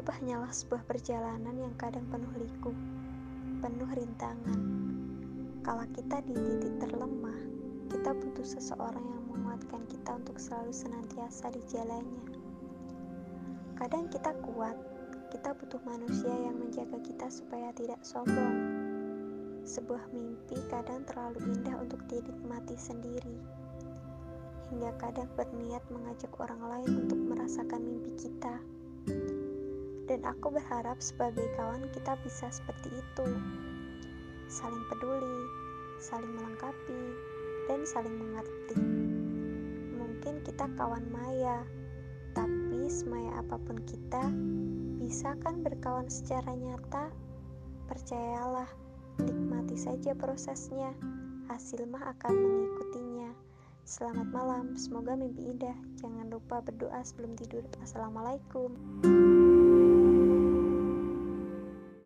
hanyalah sebuah perjalanan yang kadang penuh liku, penuh rintangan. Kalau kita di titik terlemah, kita butuh seseorang yang menguatkan kita untuk selalu senantiasa di jalannya. Kadang kita kuat, kita butuh manusia yang menjaga kita supaya tidak sombong. Sebuah mimpi kadang terlalu indah untuk dinikmati sendiri, hingga kadang berniat mengajak orang lain untuk merasakan mimpi kita. Dan aku berharap sebagai kawan kita bisa seperti itu. Saling peduli, saling melengkapi, dan saling mengerti. Mungkin kita kawan maya, tapi semaya apa pun kita, bisa kan berkawan secara nyata? Percayalah, nikmati saja prosesnya. Hasil mah akan mengikutinya. Selamat malam, semoga mimpi indah. Jangan lupa berdoa sebelum tidur. Assalamualaikum.